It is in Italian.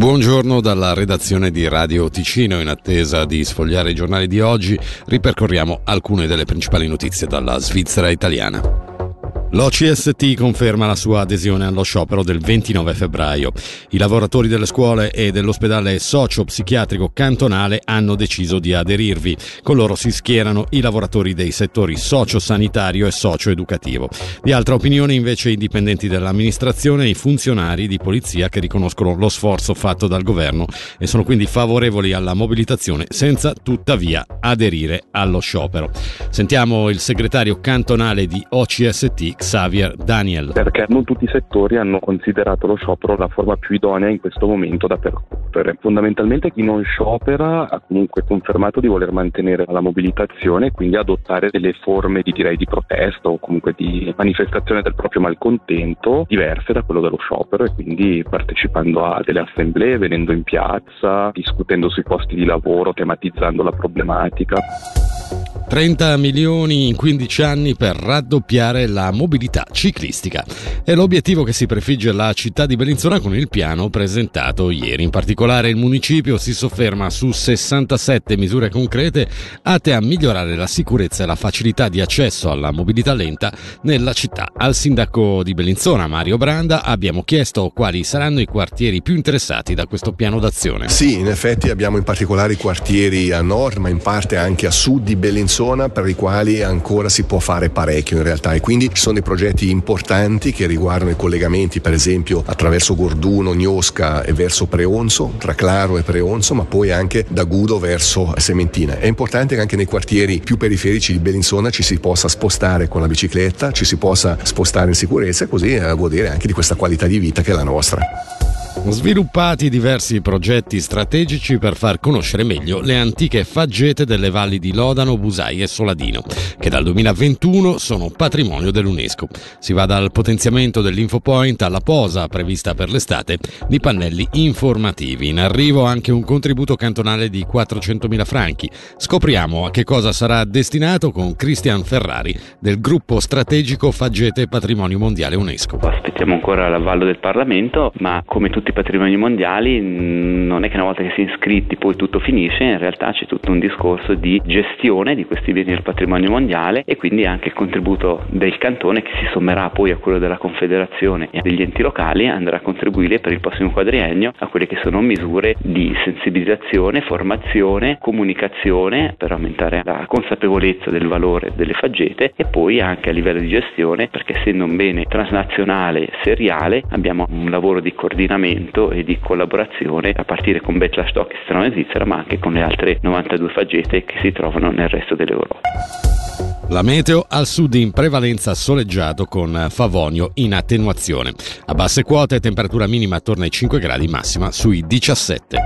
Buongiorno dalla redazione di Radio Ticino. In attesa di sfogliare i giornali di oggi, ripercorriamo alcune delle principali notizie dalla Svizzera italiana. L'OCST conferma la sua adesione allo sciopero del 29 febbraio. I lavoratori delle scuole e dell'ospedale socio-psichiatrico cantonale hanno deciso di aderirvi. Con loro si schierano i lavoratori dei settori socio-sanitario e socio-educativo. Di altra opinione invece i dipendenti dell'amministrazione e i funzionari di polizia che riconoscono lo sforzo fatto dal governo e sono quindi favorevoli alla mobilitazione senza tuttavia aderire allo sciopero. Sentiamo il segretario cantonale di OCST Xavier Daniel. Perché non tutti i settori hanno considerato lo sciopero la forma più idonea in questo momento da percorrere. Fondamentalmente chi non sciopera ha comunque confermato di voler mantenere la mobilitazione e quindi adottare delle forme di, direi, di protesta o comunque di manifestazione del proprio malcontento diverse da quello dello sciopero e quindi partecipando a delle assemblee, venendo in piazza, discutendo sui posti di lavoro, tematizzando la problematica. 30 milioni in 15 anni per raddoppiare la mobilità ciclistica. È l'obiettivo che si prefigge la città di Bellinzona con il piano presentato ieri. In particolare il municipio si sofferma su 67 misure concrete atte a migliorare la sicurezza e la facilità di accesso alla mobilità lenta nella città. Al sindaco di Bellinzona, Mario Branda, abbiamo chiesto quali saranno i quartieri più interessati da questo piano d'azione. Sì, in effetti abbiamo in particolare i quartieri a nord, ma in parte anche a sud di Bellinzona zona per i quali ancora si può fare parecchio in realtà e quindi ci sono dei progetti importanti che riguardano i collegamenti per esempio attraverso Gorduno, Gnosca e verso Preonzo, tra Claro e Preonzo ma poi anche da Gudo verso Sementina. È importante che anche nei quartieri più periferici di Bellinzona ci si possa spostare con la bicicletta, ci si possa spostare in sicurezza e così godere anche di questa qualità di vita che è la nostra. Sviluppati diversi progetti strategici per far conoscere meglio le antiche faggete delle valli di Lodano, Busai e Soladino, che dal 2021 sono patrimonio dell'UNESCO. Si va dal potenziamento dell'infopoint alla posa prevista per l'estate di pannelli informativi. In arrivo anche un contributo cantonale di 400.000 franchi. Scopriamo a che cosa sarà destinato con Cristian Ferrari del gruppo strategico Faggete Patrimonio Mondiale UNESCO. Aspettiamo ancora l'avallo del Parlamento, ma come tutti patrimoni mondiali non è che una volta che si è iscritti poi tutto finisce, in realtà c'è tutto un discorso di gestione di questi beni del patrimonio mondiale e quindi anche il contributo del cantone che si sommerà poi a quello della Confederazione e degli enti locali andrà a contribuire per il prossimo quadriennio a quelle che sono misure di sensibilizzazione, formazione, comunicazione per aumentare la consapevolezza del valore delle faggete e poi anche a livello di gestione perché essendo un bene transnazionale seriale abbiamo un lavoro di coordinamento coordinamento e di collaborazione a partire con Betla Stock che si trova in Svizzera ma anche con le altre 92 faggete che si trovano nel resto dell'Europa. La meteo al sud in prevalenza soleggiato con Favonio in attenuazione. A basse quote temperatura minima attorno ai 5 gradi, massima sui 17.